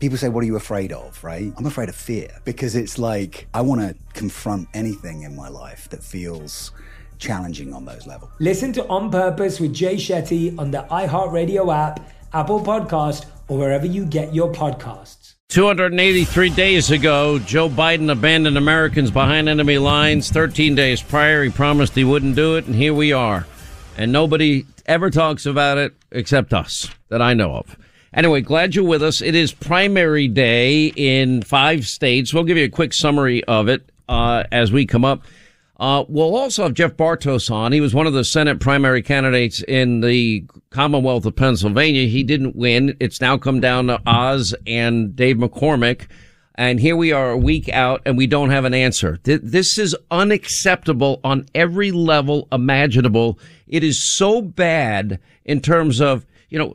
People say, What are you afraid of? Right? I'm afraid of fear because it's like I want to confront anything in my life that feels challenging on those levels. Listen to On Purpose with Jay Shetty on the iHeartRadio app, Apple Podcast, or wherever you get your podcasts. 283 days ago, Joe Biden abandoned Americans behind enemy lines. 13 days prior, he promised he wouldn't do it, and here we are. And nobody ever talks about it except us that I know of. Anyway, glad you're with us. It is primary day in five states. We'll give you a quick summary of it uh, as we come up. Uh, we'll also have Jeff Bartos on. He was one of the Senate primary candidates in the Commonwealth of Pennsylvania. He didn't win. It's now come down to Oz and Dave McCormick. And here we are a week out and we don't have an answer. This is unacceptable on every level imaginable. It is so bad in terms of, you know,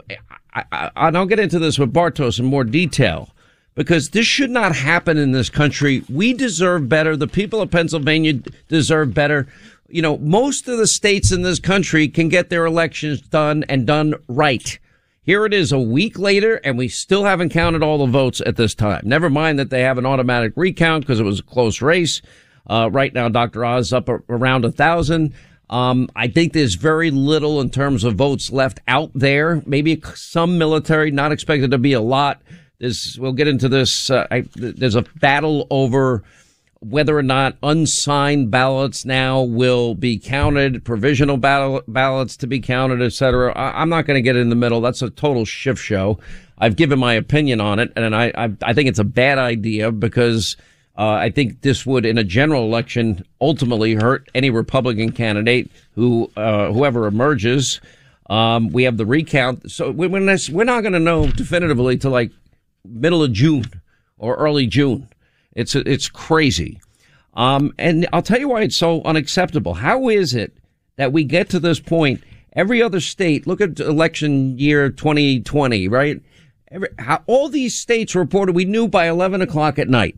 I, and I'll get into this with Bartos in more detail because this should not happen in this country. We deserve better. The people of Pennsylvania deserve better. You know, most of the states in this country can get their elections done and done right. Here it is a week later and we still haven't counted all the votes at this time. Never mind that they have an automatic recount because it was a close race. Uh, right now, Dr. Oz up around a thousand. Um, I think there's very little in terms of votes left out there. Maybe some military, not expected to be a lot. There's, we'll get into this. Uh, I, there's a battle over whether or not unsigned ballots now will be counted, provisional ball- ballots to be counted, etc. I- am not going to get in the middle. That's a total shift show. I've given my opinion on it, and I, I, I think it's a bad idea because uh, I think this would, in a general election, ultimately hurt any Republican candidate who, uh, whoever emerges. Um, we have the recount, so we're, we're not going to know definitively till like middle of June or early June. It's it's crazy, um, and I'll tell you why it's so unacceptable. How is it that we get to this point? Every other state, look at election year 2020, right? Every, how, all these states reported we knew by 11 o'clock at night.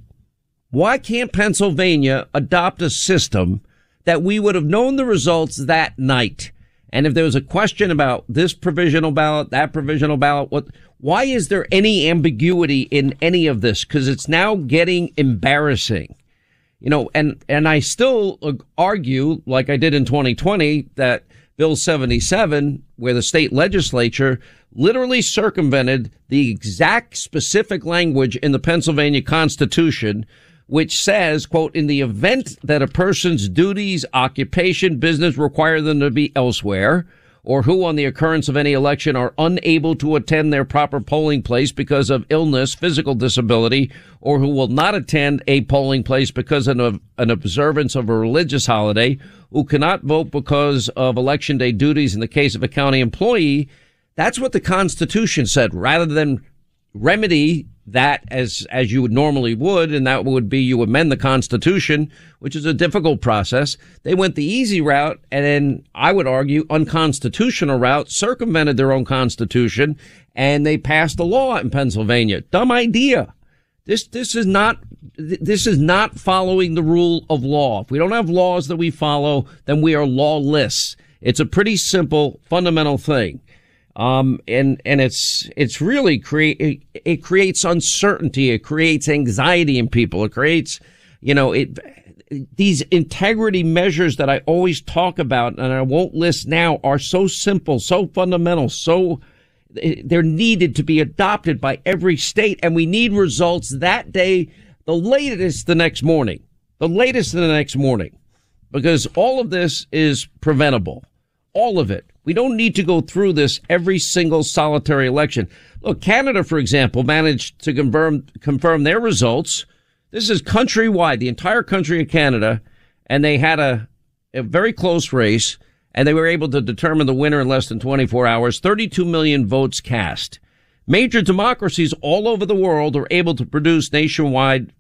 Why can't Pennsylvania adopt a system that we would have known the results that night? And if there was a question about this provisional ballot, that provisional ballot, what, why is there any ambiguity in any of this? Cause it's now getting embarrassing. You know, and, and I still argue, like I did in 2020, that Bill 77, where the state legislature literally circumvented the exact specific language in the Pennsylvania Constitution which says, quote, in the event that a person's duties, occupation, business require them to be elsewhere, or who on the occurrence of any election are unable to attend their proper polling place because of illness, physical disability, or who will not attend a polling place because of an observance of a religious holiday, who cannot vote because of election day duties in the case of a county employee. That's what the Constitution said rather than remedy that as as you would normally would, and that would be you amend the Constitution, which is a difficult process. They went the easy route, and then I would argue unconstitutional route, circumvented their own Constitution, and they passed a law in Pennsylvania. Dumb idea. This this is not this is not following the rule of law. If we don't have laws that we follow, then we are lawless. It's a pretty simple, fundamental thing. Um, and, and it's, it's really create, it, it creates uncertainty. It creates anxiety in people. It creates, you know, it, these integrity measures that I always talk about and I won't list now are so simple, so fundamental, so they're needed to be adopted by every state. And we need results that day, the latest the next morning, the latest the next morning, because all of this is preventable. All of it. We don't need to go through this every single solitary election. Look, Canada, for example, managed to confirm, confirm their results. This is countrywide, the entire country of Canada, and they had a, a very close race, and they were able to determine the winner in less than 24 hours. 32 million votes cast. Major democracies all over the world are able to produce nationwide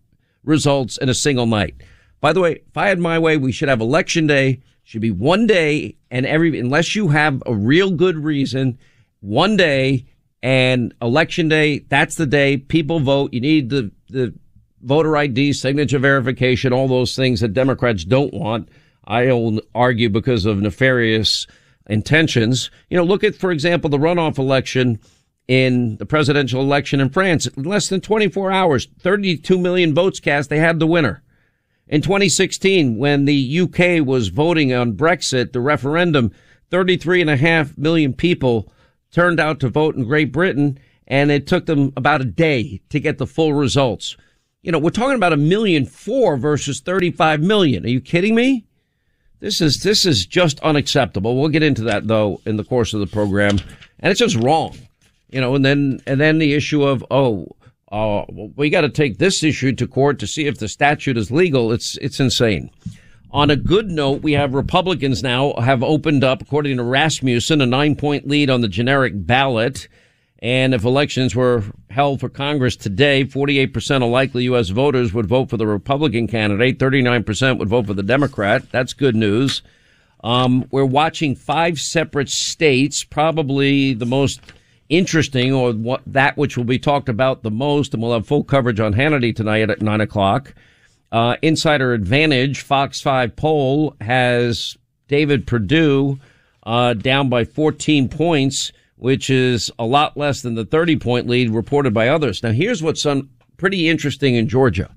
results in a single night. By the way, if I had my way, we should have election day should be one day and every, unless you have a real good reason, one day and election day, that's the day people vote. You need the, the voter ID, signature verification, all those things that Democrats don't want. I will argue because of nefarious intentions. You know, look at, for example, the runoff election in the presidential election in France. In less than 24 hours, 32 million votes cast. They had the winner. In 2016, when the UK was voting on Brexit, the referendum, 33 and a half million people turned out to vote in Great Britain, and it took them about a day to get the full results. You know, we're talking about a million four versus 35 million. Are you kidding me? This is, this is just unacceptable. We'll get into that though in the course of the program. And it's just wrong. You know, and then, and then the issue of, oh, uh, we got to take this issue to court to see if the statute is legal. It's it's insane. On a good note, we have Republicans now have opened up, according to Rasmussen, a nine point lead on the generic ballot. And if elections were held for Congress today, 48% of likely U.S. voters would vote for the Republican candidate. 39% would vote for the Democrat. That's good news. Um, we're watching five separate states, probably the most interesting or what that which will be talked about the most, and we'll have full coverage on Hannity tonight at nine o'clock. Uh, Insider Advantage, Fox 5 poll has David Perdue uh, down by 14 points, which is a lot less than the 30 point lead reported by others. Now, here's what's un- pretty interesting in Georgia.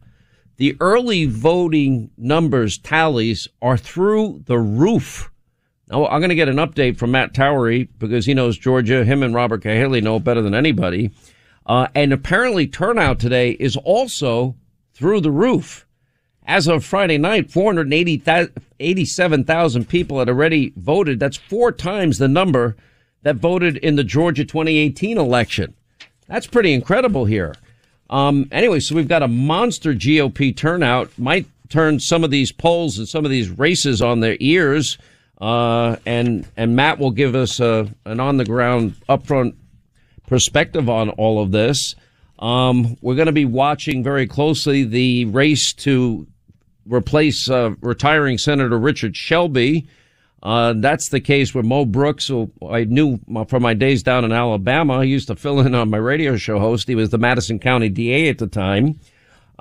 The early voting numbers tallies are through the roof. Now, I'm going to get an update from Matt Towery because he knows Georgia. Him and Robert Cahaly know better than anybody. Uh, and apparently turnout today is also through the roof. As of Friday night, 487,000 people had already voted. That's four times the number that voted in the Georgia 2018 election. That's pretty incredible here. Um, anyway, so we've got a monster GOP turnout. Might turn some of these polls and some of these races on their ears. Uh, and and Matt will give us a, an on the ground, upfront perspective on all of this. Um, we're going to be watching very closely the race to replace uh, retiring Senator Richard Shelby. Uh, that's the case with Mo Brooks, who I knew from my days down in Alabama. He used to fill in on my radio show host. He was the Madison County DA at the time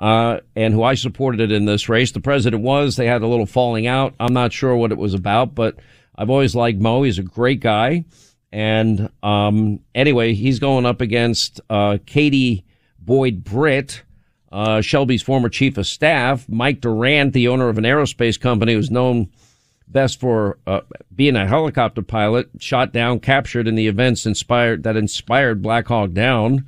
uh, and who I supported in this race. The president was. They had a little falling out. I'm not sure what it was about, but I've always liked Mo. He's a great guy. And um, anyway, he's going up against uh, Katie Boyd Britt, uh, Shelby's former chief of staff. Mike Durant, the owner of an aerospace company, who's known best for uh, being a helicopter pilot, shot down, captured in the events inspired that inspired Black Hawk Down.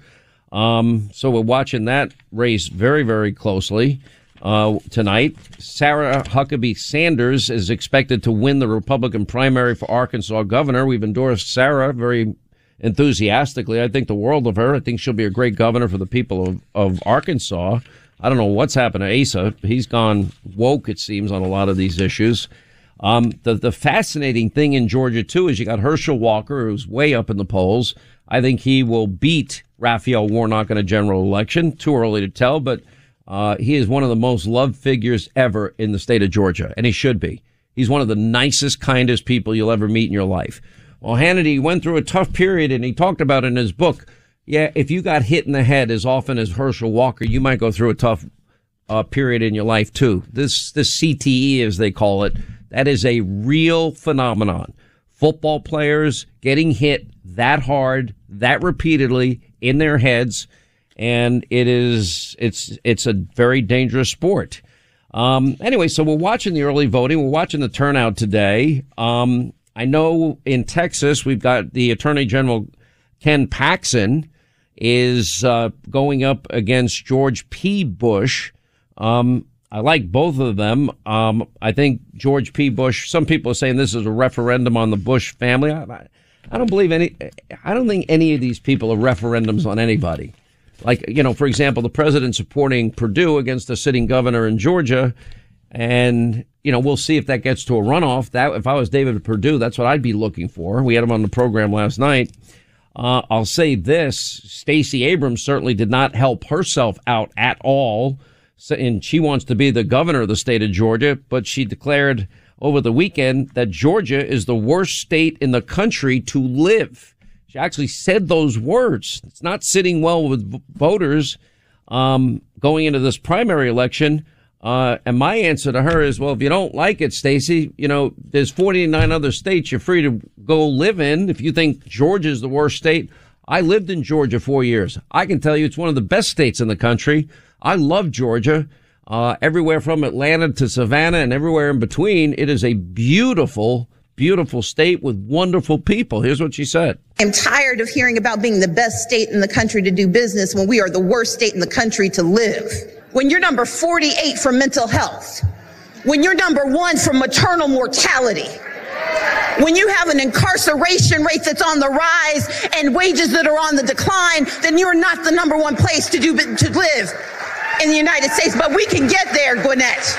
Um, so we're watching that race very, very closely uh, tonight. Sarah Huckabee Sanders is expected to win the Republican primary for Arkansas governor. We've endorsed Sarah very enthusiastically. I think the world of her. I think she'll be a great governor for the people of, of Arkansas. I don't know what's happened to Asa. He's gone woke, it seems, on a lot of these issues. Um, the, the fascinating thing in Georgia, too, is you got Herschel Walker, who's way up in the polls. I think he will beat Raphael Warnock in a general election. Too early to tell, but uh, he is one of the most loved figures ever in the state of Georgia, and he should be. He's one of the nicest, kindest people you'll ever meet in your life. Well, Hannity went through a tough period, and he talked about in his book. Yeah, if you got hit in the head as often as Herschel Walker, you might go through a tough uh, period in your life too. This this CTE, as they call it, that is a real phenomenon. Football players getting hit that hard, that repeatedly in their heads, and it is it's it's a very dangerous sport. Um, anyway, so we're watching the early voting. We're watching the turnout today. Um, I know in Texas we've got the Attorney General Ken Paxton is uh, going up against George P. Bush. Um, I like both of them. Um, I think George P. Bush. Some people are saying this is a referendum on the Bush family. I, I don't believe any. I don't think any of these people are referendums on anybody. Like you know, for example, the president supporting Perdue against the sitting governor in Georgia, and you know, we'll see if that gets to a runoff. That if I was David Perdue, that's what I'd be looking for. We had him on the program last night. Uh, I'll say this: Stacey Abrams certainly did not help herself out at all, and she wants to be the governor of the state of Georgia. But she declared over the weekend that Georgia is the worst state in the country to live. She actually said those words. It's not sitting well with voters um, going into this primary election. Uh, and my answer to her is, well, if you don't like it, Stacey, you know, there's 49 other states you're free to go live in. If you think Georgia is the worst state, I lived in Georgia four years. I can tell you it's one of the best states in the country. I love Georgia. Uh, everywhere from Atlanta to Savannah and everywhere in between, it is a beautiful, beautiful state with wonderful people. Here's what she said. I'm tired of hearing about being the best state in the country to do business when we are the worst state in the country to live when you're number 48 for mental health, when you're number one for maternal mortality, when you have an incarceration rate that's on the rise and wages that are on the decline, then you're not the number one place to do to live in the United States. But we can get there, Gwinnett.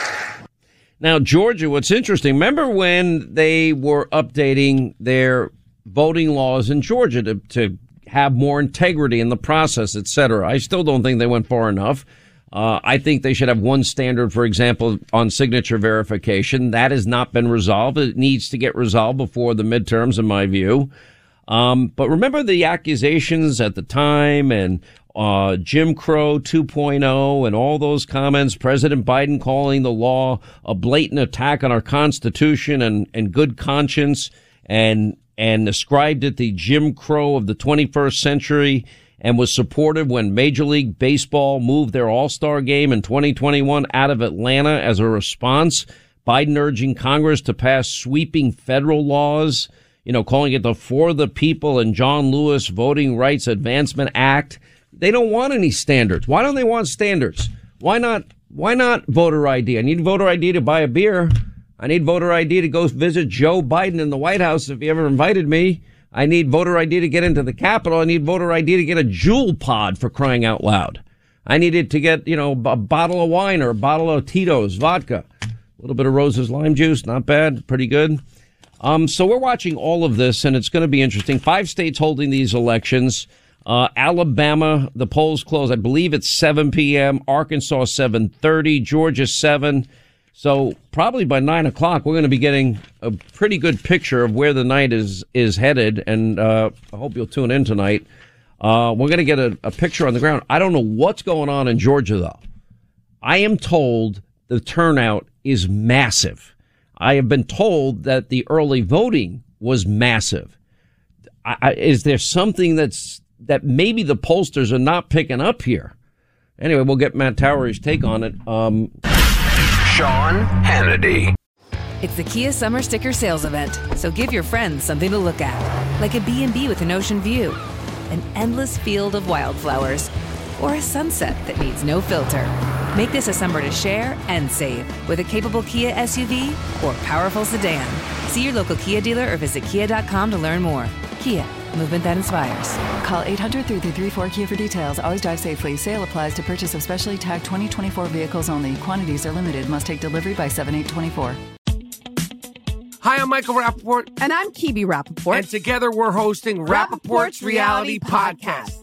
Now, Georgia, what's interesting, remember when they were updating their voting laws in Georgia to, to have more integrity in the process, et cetera? I still don't think they went far enough. Uh, I think they should have one standard, for example, on signature verification. That has not been resolved. It needs to get resolved before the midterms, in my view. Um, but remember the accusations at the time and uh, Jim Crow 2.0 and all those comments, President Biden calling the law a blatant attack on our Constitution and, and good conscience and, and ascribed it the Jim Crow of the 21st century and was supportive when Major League Baseball moved their All-Star game in 2021 out of Atlanta as a response. Biden urging Congress to pass sweeping federal laws, you know, calling it the For the People and John Lewis Voting Rights Advancement Act. They don't want any standards. Why don't they want standards? Why not? Why not voter ID? I need voter ID to buy a beer. I need voter ID to go visit Joe Biden in the White House if he ever invited me. I need voter ID to get into the Capitol. I need voter ID to get a Juul pod for crying out loud. I needed to get, you know, a bottle of wine or a bottle of Tito's vodka. A little bit of Rose's lime juice. Not bad. Pretty good. Um, so we're watching all of this and it's going to be interesting. Five states holding these elections. Uh, Alabama, the polls close. I believe it's 7 p.m. Arkansas, 7.30. Georgia, 7. So probably by nine o'clock, we're going to be getting a pretty good picture of where the night is is headed, and uh, I hope you'll tune in tonight. Uh, we're going to get a, a picture on the ground. I don't know what's going on in Georgia, though. I am told the turnout is massive. I have been told that the early voting was massive. I, I, is there something that's that maybe the pollsters are not picking up here? Anyway, we'll get Matt Towery's take on it. Um, Sean Hannity. It's the Kia Summer Sticker Sales Event, so give your friends something to look at, like a B&B with an ocean view, an endless field of wildflowers, or a sunset that needs no filter. Make this a summer to share and save with a capable Kia SUV or powerful sedan. See your local Kia dealer or visit kia.com to learn more. Kia Movement that inspires. Call 800 334 Kia for details. Always drive safely. Sale applies to purchase of specially tagged 2024 vehicles only. Quantities are limited. Must take delivery by 7824. Hi, I'm Michael Rapaport. And I'm Kebe Rapaport. And together we're hosting Rapaport's, Rapaport's Reality, Reality Podcast. Podcast.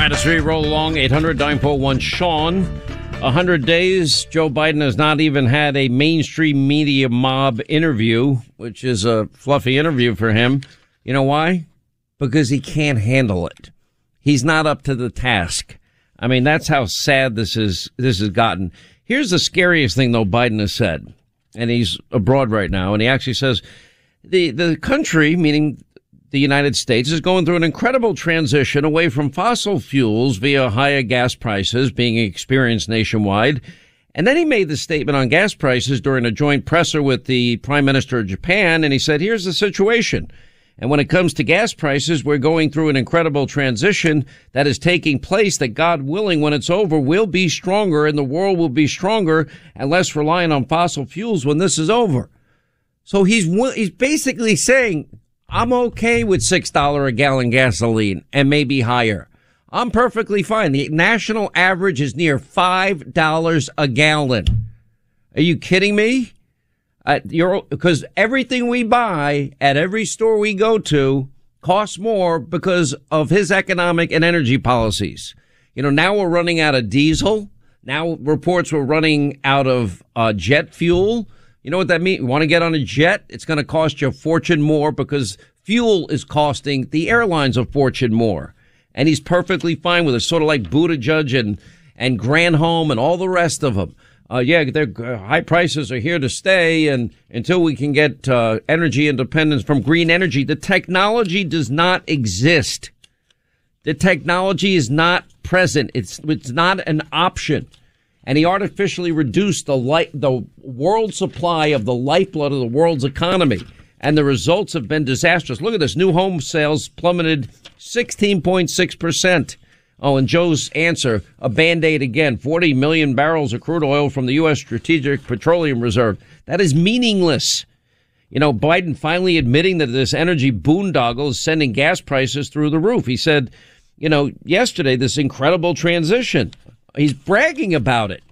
All right, as we roll along, 800 941 Sean. 100 days, Joe Biden has not even had a mainstream media mob interview, which is a fluffy interview for him. You know why? Because he can't handle it. He's not up to the task. I mean, that's how sad this is, this has gotten. Here's the scariest thing though Biden has said, and he's abroad right now, and he actually says the, the country, meaning the United States is going through an incredible transition away from fossil fuels via higher gas prices being experienced nationwide. And then he made the statement on gas prices during a joint presser with the prime minister of Japan. And he said, here's the situation. And when it comes to gas prices, we're going through an incredible transition that is taking place that God willing, when it's over, will be stronger and the world will be stronger and less reliant on fossil fuels when this is over. So he's he's basically saying, I'm okay with six dollar a gallon gasoline and maybe higher. I'm perfectly fine. The national average is near five dollars a gallon. Are you kidding me? Uh, because everything we buy at every store we go to costs more because of his economic and energy policies. You know, now we're running out of diesel. Now reports we're running out of uh, jet fuel. You know what that means? You want to get on a jet? It's going to cost you a fortune more because fuel is costing the airlines a fortune more. And he's perfectly fine with it. Sort of like Buttigieg and, and Granholm and all the rest of them. Uh, yeah, their high prices are here to stay. And until we can get, uh, energy independence from green energy, the technology does not exist. The technology is not present. It's, it's not an option and he artificially reduced the light, the world supply of the lifeblood of the world's economy. And the results have been disastrous. Look at this. New home sales plummeted 16.6%. Oh, and Joe's answer, a band-aid again. 40 million barrels of crude oil from the U.S. Strategic Petroleum Reserve. That is meaningless. You know, Biden finally admitting that this energy boondoggle is sending gas prices through the roof. He said, you know, yesterday, this incredible transition. He's bragging about it,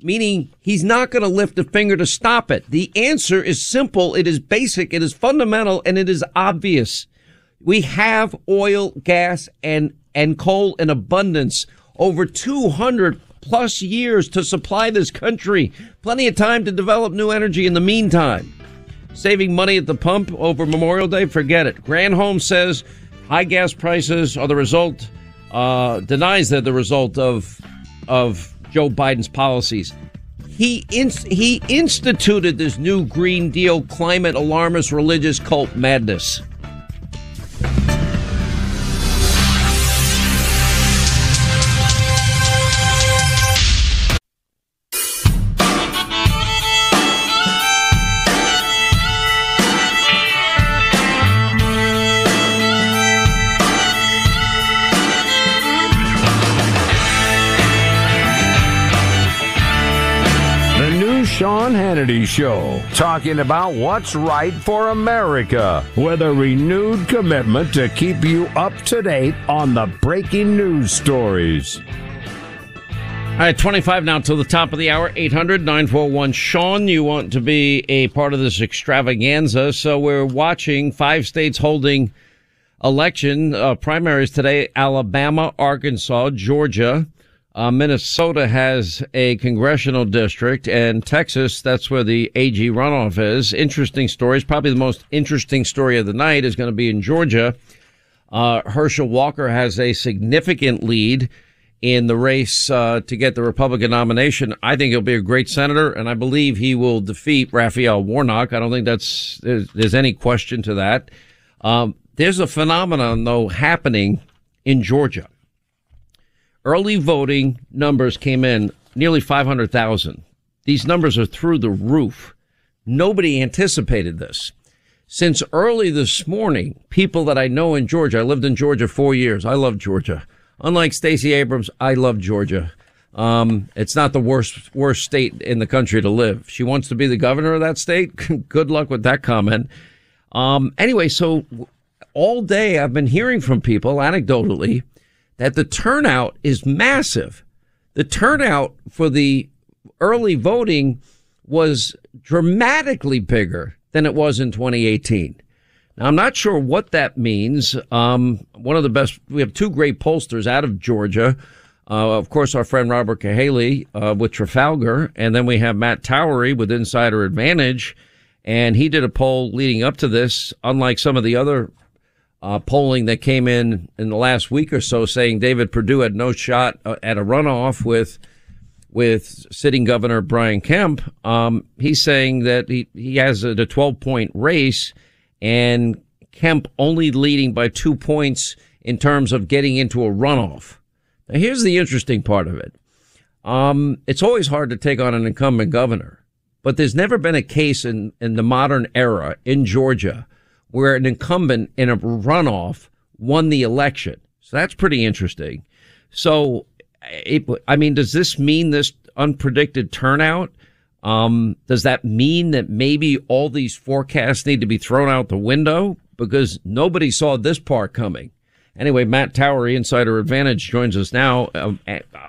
meaning he's not going to lift a finger to stop it. The answer is simple. It is basic. It is fundamental and it is obvious. We have oil, gas, and, and coal in abundance over 200 plus years to supply this country. Plenty of time to develop new energy in the meantime. Saving money at the pump over Memorial Day, forget it. Granholm says high gas prices are the result, uh, denies they're the result of of Joe Biden's policies. He inst- he instituted this new Green Deal climate alarmist religious cult madness. Hannity Show, talking about what's right for America with a renewed commitment to keep you up to date on the breaking news stories. All right, 25 now till the top of the hour, 800 941 Sean. You want to be a part of this extravaganza. So we're watching five states holding election uh, primaries today Alabama, Arkansas, Georgia. Uh, Minnesota has a congressional district, and Texas, that's where the AG runoff is. Interesting stories. Probably the most interesting story of the night is going to be in Georgia. Uh, Herschel Walker has a significant lead in the race uh, to get the Republican nomination. I think he'll be a great senator, and I believe he will defeat Raphael Warnock. I don't think that's there's, there's any question to that. Um, there's a phenomenon though happening in Georgia. Early voting numbers came in nearly 500,000. These numbers are through the roof. Nobody anticipated this. Since early this morning, people that I know in Georgia, I lived in Georgia four years. I love Georgia. Unlike Stacey Abrams, I love Georgia. Um, it's not the worst worst state in the country to live. She wants to be the governor of that state. Good luck with that comment. Um, anyway, so all day I've been hearing from people anecdotally that the turnout is massive. The turnout for the early voting was dramatically bigger than it was in 2018. Now, I'm not sure what that means. Um, one of the best, we have two great pollsters out of Georgia. Uh, of course, our friend Robert Cahaly uh, with Trafalgar, and then we have Matt Towery with Insider Advantage, and he did a poll leading up to this. Unlike some of the other uh, polling that came in in the last week or so, saying David Perdue had no shot uh, at a runoff with with sitting Governor Brian Kemp. Um, he's saying that he he has a 12 point race and Kemp only leading by two points in terms of getting into a runoff. Now, here's the interesting part of it. Um, it's always hard to take on an incumbent governor, but there's never been a case in, in the modern era in Georgia where an incumbent in a runoff won the election. So that's pretty interesting. So, it, I mean, does this mean this unpredicted turnout? Um, does that mean that maybe all these forecasts need to be thrown out the window because nobody saw this part coming? Anyway, Matt Towery, Insider Advantage, joins us now. Um,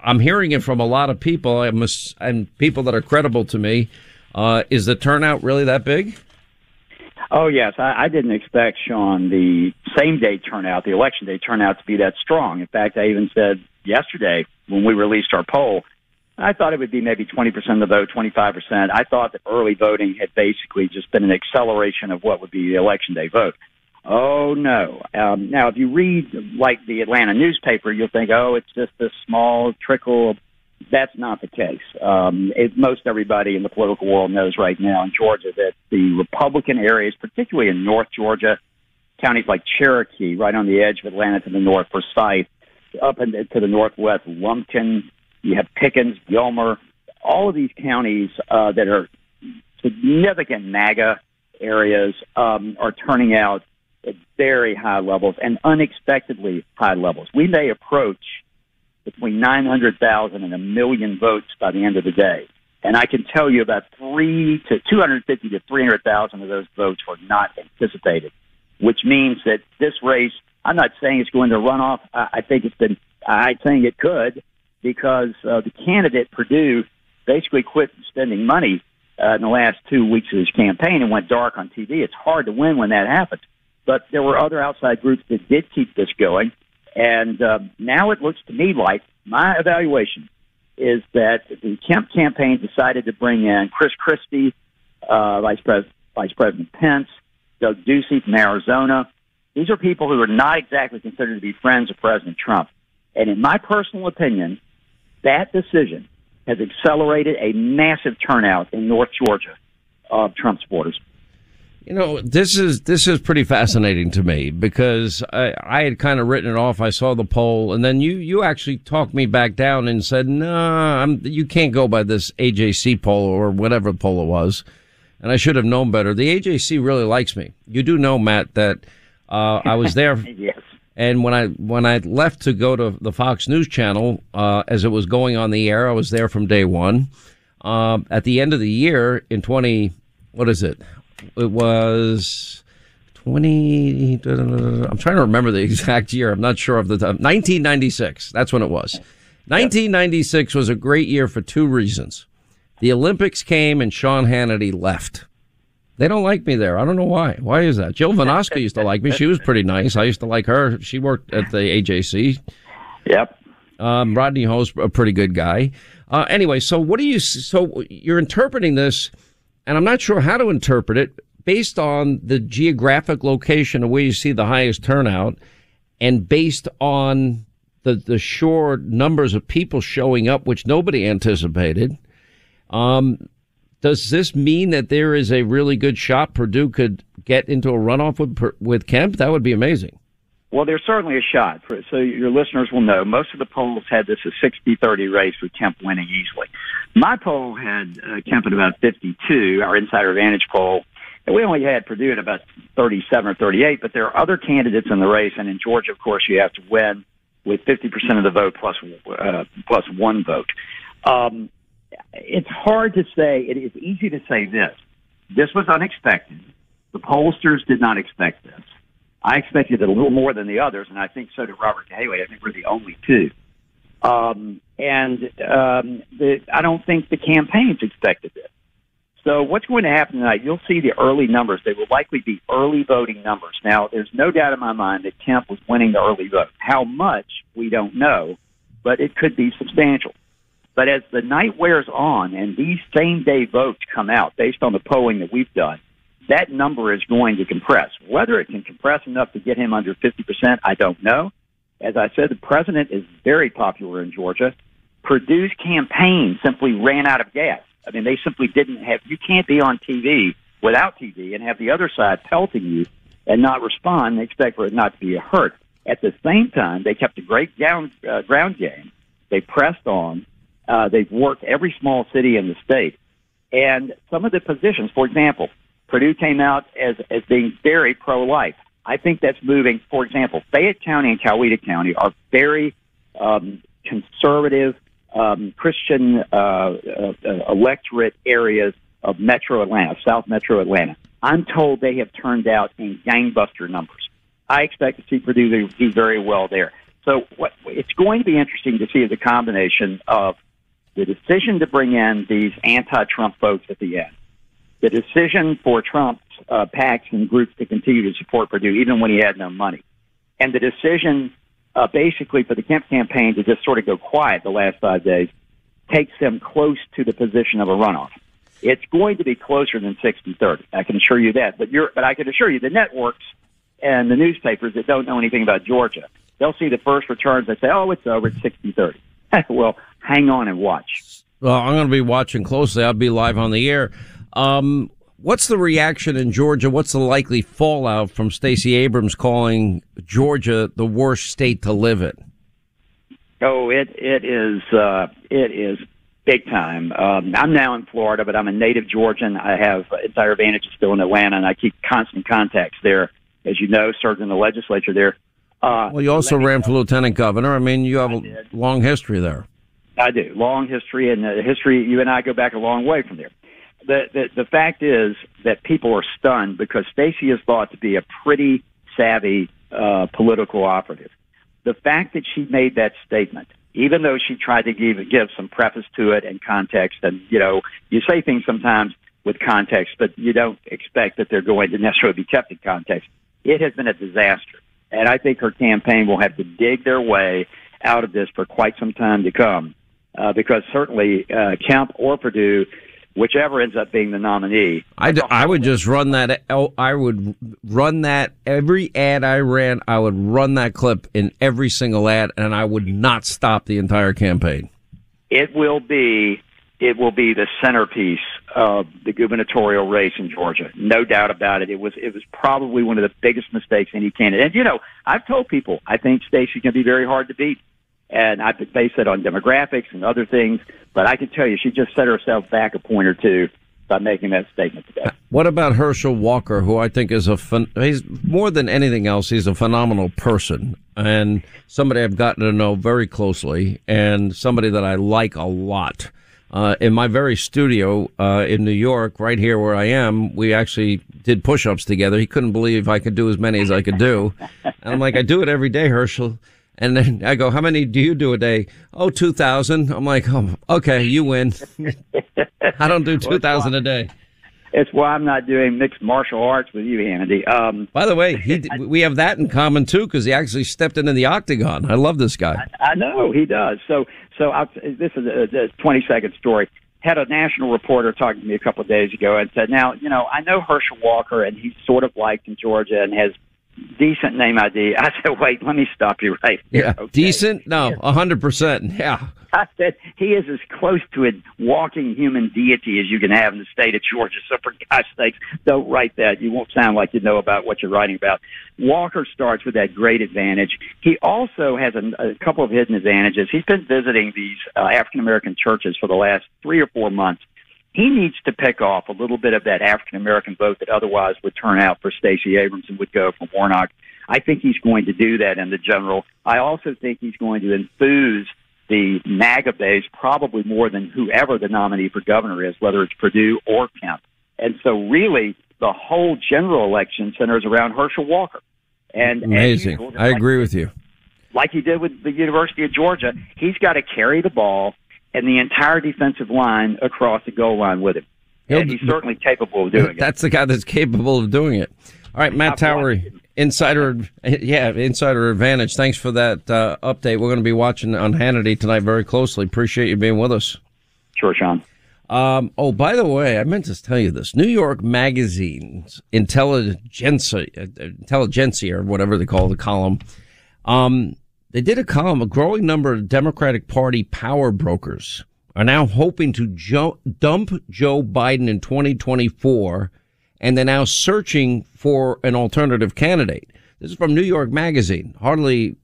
I'm hearing it from a lot of people, and people that are credible to me. Uh, is the turnout really that big? Oh yes, I, I didn't expect Sean the same day turnout, the election day turnout, to be that strong. In fact, I even said yesterday when we released our poll I thought it would be maybe 20% of the vote, 25%. I thought that early voting had basically just been an acceleration of what would be the election day vote. Oh no. Um, now, if you read like the Atlanta newspaper, you'll think, oh, it's just a small trickle. That's not the case. Um, it, most everybody in the political world knows right now in Georgia that the Republican areas, particularly in North Georgia, counties like Cherokee, right on the edge of Atlanta to the north, Forsyth, up in the, to the northwest, Lumpkin, you have Pickens, Gilmer, all of these counties uh, that are significant MAGA areas um, are turning out at very high levels and unexpectedly high levels. We may approach between 900,000 and a million votes by the end of the day. And I can tell you about three to 250 to 300,000 of those votes were not anticipated, which means that this race, I'm not saying it's going to run off. I, think it's been, I think it could, because uh, the candidate Perdue basically quit spending money uh, in the last two weeks of his campaign and went dark on TV. It's hard to win when that happens. But there were other outside groups that did keep this going. And uh, now it looks to me like my evaluation is that the Kemp campaign decided to bring in Chris Christie, uh, Vice, Pres- Vice President Pence, Doug Ducey from Arizona. These are people who are not exactly considered to be friends of President Trump. And in my personal opinion, that decision has accelerated a massive turnout in North Georgia of Trump supporters. You know, this is this is pretty fascinating to me because I, I had kind of written it off. I saw the poll, and then you you actually talked me back down and said, "No, nah, you can't go by this AJC poll or whatever poll it was." And I should have known better. The AJC really likes me. You do know, Matt, that uh, I was there. yes. And when I when I left to go to the Fox News Channel, uh, as it was going on the air, I was there from day one. um, at the end of the year in 20, what is it? It was 20, I'm trying to remember the exact year. I'm not sure of the time. 1996. That's when it was. 1996 was a great year for two reasons. The Olympics came and Sean Hannity left. They don't like me there. I don't know why. Why is that? Jill Vejnoska used to like me. She was pretty nice. I used to like her. She worked at the AJC. Yep. Um, Rodney Ho's a pretty good guy. Uh, anyway, so what do you? So you're interpreting this, and I'm not sure how to interpret it based on the geographic location of where you see the highest turnout, and based on the the sure numbers of people showing up, which nobody anticipated. Um, does this mean that there is a really good shot Perdue could get into a runoff with with Kemp? That would be amazing. Well, there's certainly a shot. For, so your listeners will know most of the polls had this a 60-30 race with Kemp winning easily. My poll had uh, Kemp at about 52, our Insider Advantage poll. And we only had Perdue at about 37 or 38, but there are other candidates in the race. And in Georgia, of course, you have to win with 50% of the vote plus, uh, plus one vote. Um, it's hard to say. It is easy to say this. This was unexpected. The pollsters did not expect this. I expected it a little more than the others, and I think so did Robert Cahaly. I think we're the only two. Um, and um, the, I don't think the campaigns expected this. So what's going to happen tonight? You'll see the early numbers. They will likely be early voting numbers. Now, there's no doubt in my mind that Kemp was winning the early vote. How much we don't know, but it could be substantial. But as the night wears on and these same day votes come out based on the polling that we've done, that number is going to compress. Whether it can compress enough to get him under 50%, I don't know. As I said, the president is very popular in Georgia. Perdue's campaign simply ran out of gas. I mean, they simply didn't have, you can't be on TV without TV and have the other side pelting you and not respond and expect for it not to be hurt. At the same time, they kept a great ground, uh, ground game. They pressed on. Uh, they've worked every small city in the state. And some of the positions, for example, Perdue came out as, as being very pro-life. I think that's moving. For example, Fayette County and Coweta County are very um, conservative, um, Christian uh, uh, electorate areas of Metro Atlanta, South Metro Atlanta. I'm told they have turned out in gangbuster numbers. I expect to see Perdue do very well there. So what, it's going to be interesting to see the combination of the decision to bring in these anti-Trump folks at the end, the decision for Trump's uh, PACs and groups to continue to support Perdue even when he had no money, and the decision uh, basically for the Kemp campaign to just sort of go quiet the last five days takes them close to the position of a runoff. It's going to be closer than 60-30. I can assure you that. But but I can assure you the networks and the newspapers that don't know anything about Georgia, they'll see the first returns and say, oh, it's over, it's 60-30. well, hang on and watch. Well, I'm going to be watching closely. I'll be live on the air. Um, what's the reaction in Georgia? What's the likely fallout from Stacey Abrams calling Georgia the worst state to live in? Oh, it it is uh, it is big time. Um, I'm now in Florida, but I'm a native Georgian. I have Insider Advantage still in Atlanta, and I keep constant contacts there. As you know, served in the legislature there. Uh, well, you also ran for lieutenant governor. I mean, you have a long history there. I do. Long history, and the history, you and I go back a long way from there. The, the, the fact is that people are stunned because Stacey is thought to be a pretty savvy uh, political operative. The fact that she made that statement, even though she tried to give, give some preface to it and context, and, you know, you say things sometimes with context, but you don't expect that they're going to necessarily be kept in context. It has been a disaster. And I think her campaign will have to dig their way out of this for quite some time to come. Uh, because certainly uh, Kemp or Perdue, whichever ends up being the nominee. I, d- I would just run that. Oh, I would run that every ad I ran. I would run that clip in every single ad, and I would not stop the entire campaign. It will be it will be the centerpiece of the gubernatorial race in Georgia. No doubt about it. It was it was probably one of the biggest mistakes any candidate. And you know, I've told people I think Stacey can be very hard to beat. And I base it on demographics and other things, but I can tell you she just set herself back a point or two by making that statement today. What about Herschel Walker, who I think is a fun, he's more than anything else, he's a phenomenal person and somebody I've gotten to know very closely and somebody that I like a lot. uh, in my very studio uh, in New York, right here where I am, we actually did push-ups together. He couldn't believe I could do as many as I could do, and I'm like, I do it every day, Herschel. And then I go, how many do you do a day? Oh, 2,000. I'm like, oh, okay, you win. I don't do 2,000 a day. It's why I'm not doing mixed martial arts with you, Hannity. Um, By the way, he, we have that in common too because he actually stepped into the octagon. I love this guy. I know he does. So, so I'll, this is a, a 20 second story. Had a national reporter talking to me a couple of days ago and said, "Now, you know, I know Herschel Walker, and he's sort of liked in Georgia and has decent name ID." I said, "Wait, let me stop you right here." Yeah, okay. decent? No, a hundred percent. Yeah. I said he is as close to a walking human deity as you can have in the state of Georgia. So for God's sakes, don't write that. You won't sound like you know about what you're writing about. Walker starts with that great advantage. He also has a, a couple of hidden advantages. He's been visiting these uh, African American churches for the last three or four months. He needs to pick off a little bit of that African American vote that otherwise would turn out for Stacey Abrams and would go for Warnock. I think he's going to do that in the general. I also think he's going to enthuse the MAGA base probably more than whoever the nominee for governor is, whether it's Perdue or Kemp. And so, really, the whole general election centers around Herschel Walker. And amazing, and I like, agree with you. Like he did with the University of Georgia, he's got to carry the ball and the entire defensive line across the goal line with him. He'll, and he's certainly capable of doing it. That's the guy that's capable of doing it. All right, Matt Towery, Insider, yeah, Insider Advantage. Thanks for that uh, update. We're going to be watching on Hannity tonight very closely. Appreciate you being with us. Sure, Sean. Um, oh, by the way, I meant to tell you this. New York Magazine's Intelligentsia, Intelligentsia, or whatever they call the column, um, they did a column. A growing number of Democratic Party power brokers are now hoping to jo- dump Joe Biden in 2024 and they're now searching for an alternative candidate. This is from New York Magazine, hardly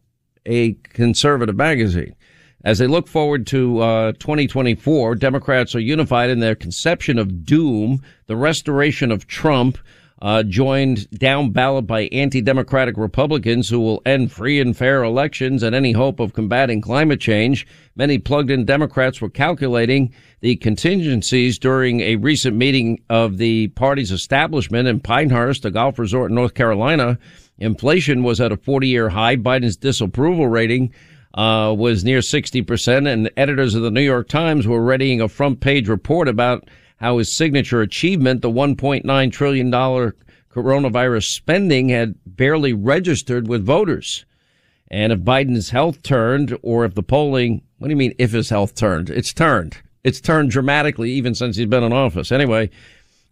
a conservative magazine. As they look forward to uh, 2024, Democrats are unified in their conception of doom, the restoration of Trump, uh, joined down ballot by anti-democratic Republicans who will end free and fair elections and any hope of combating climate change. Many plugged-in Democrats were calculating the contingencies during a recent meeting of the party's establishment in Pinehurst, a golf resort in North Carolina. Inflation was at a 40-year high. Biden's disapproval rating uh, was near 60%, and editors of the New York Times were readying a front-page report about how his signature achievement, the $1.9 trillion coronavirus spending, had barely registered with voters. And if Biden's health turned, or if the polling, what do you mean if his health turned? It's turned. It's turned dramatically even since he's been in office. Anyway,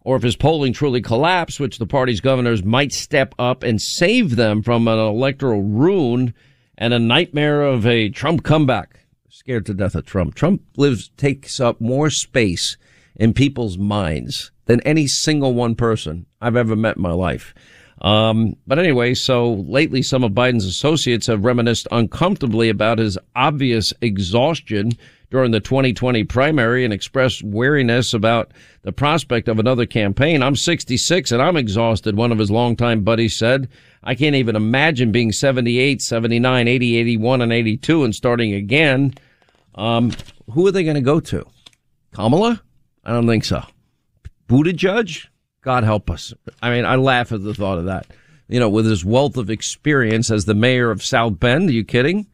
or if his polling truly collapsed, which the party's governors might step up and save them from an electoral ruin and a nightmare of a Trump comeback. Scared to death of Trump. Trump lives, takes up more space in people's minds than any single one person I've ever met in my life. Um, but anyway, so lately some of Biden's associates have reminisced uncomfortably about his obvious exhaustion during the 2020 primary and expressed weariness about the prospect of another campaign. I'm 66 and I'm exhausted, one of his longtime buddies said. I can't even imagine being 78, 79, 80, 81, and 82 and starting again. Um, who are they going to go to? Kamala? I don't think so. Buttigieg? God help us. I mean, I laugh at the thought of that. You know, with his wealth of experience as the mayor of South Bend. Are you kidding?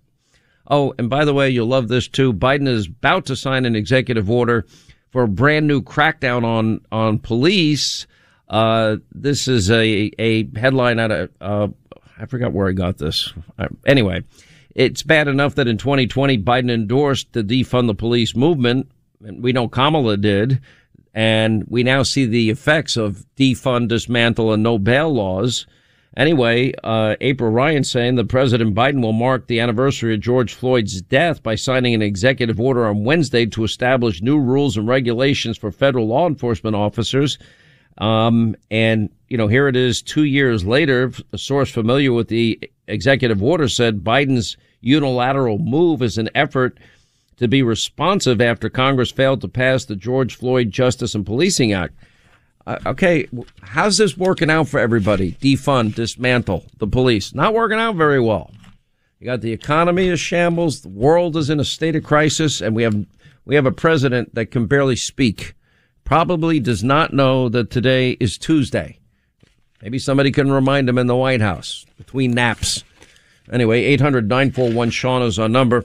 Oh, and by the way, you'll love this too. Biden is about to sign an executive order for a brand new crackdown on, on police. Uh, this is a, a headline out of, uh, I forgot where I got this. Uh, anyway, it's bad enough that in 2020, Biden endorsed the defund the police movement we know Kamala did, and we now see the effects of defund, dismantle, and no bail laws. Anyway, uh, April Ryan saying that President Biden will mark the anniversary of George Floyd's death by signing an executive order on Wednesday to establish new rules and regulations for federal law enforcement officers. Um, and, you know, here it is two years later. A source familiar with the executive order said Biden's unilateral move is an effort to be responsive after Congress failed to pass the George Floyd Justice and Policing Act. Uh, okay, how's this working out for everybody? Defund, dismantle the police. Not working out very well. You got the economy is shambles, the world is in a state of crisis, and we have we have a president that can barely speak. Probably does not know that today is Tuesday. Maybe somebody can remind him in the White House between naps. Anyway, 800 941 Sean is our number.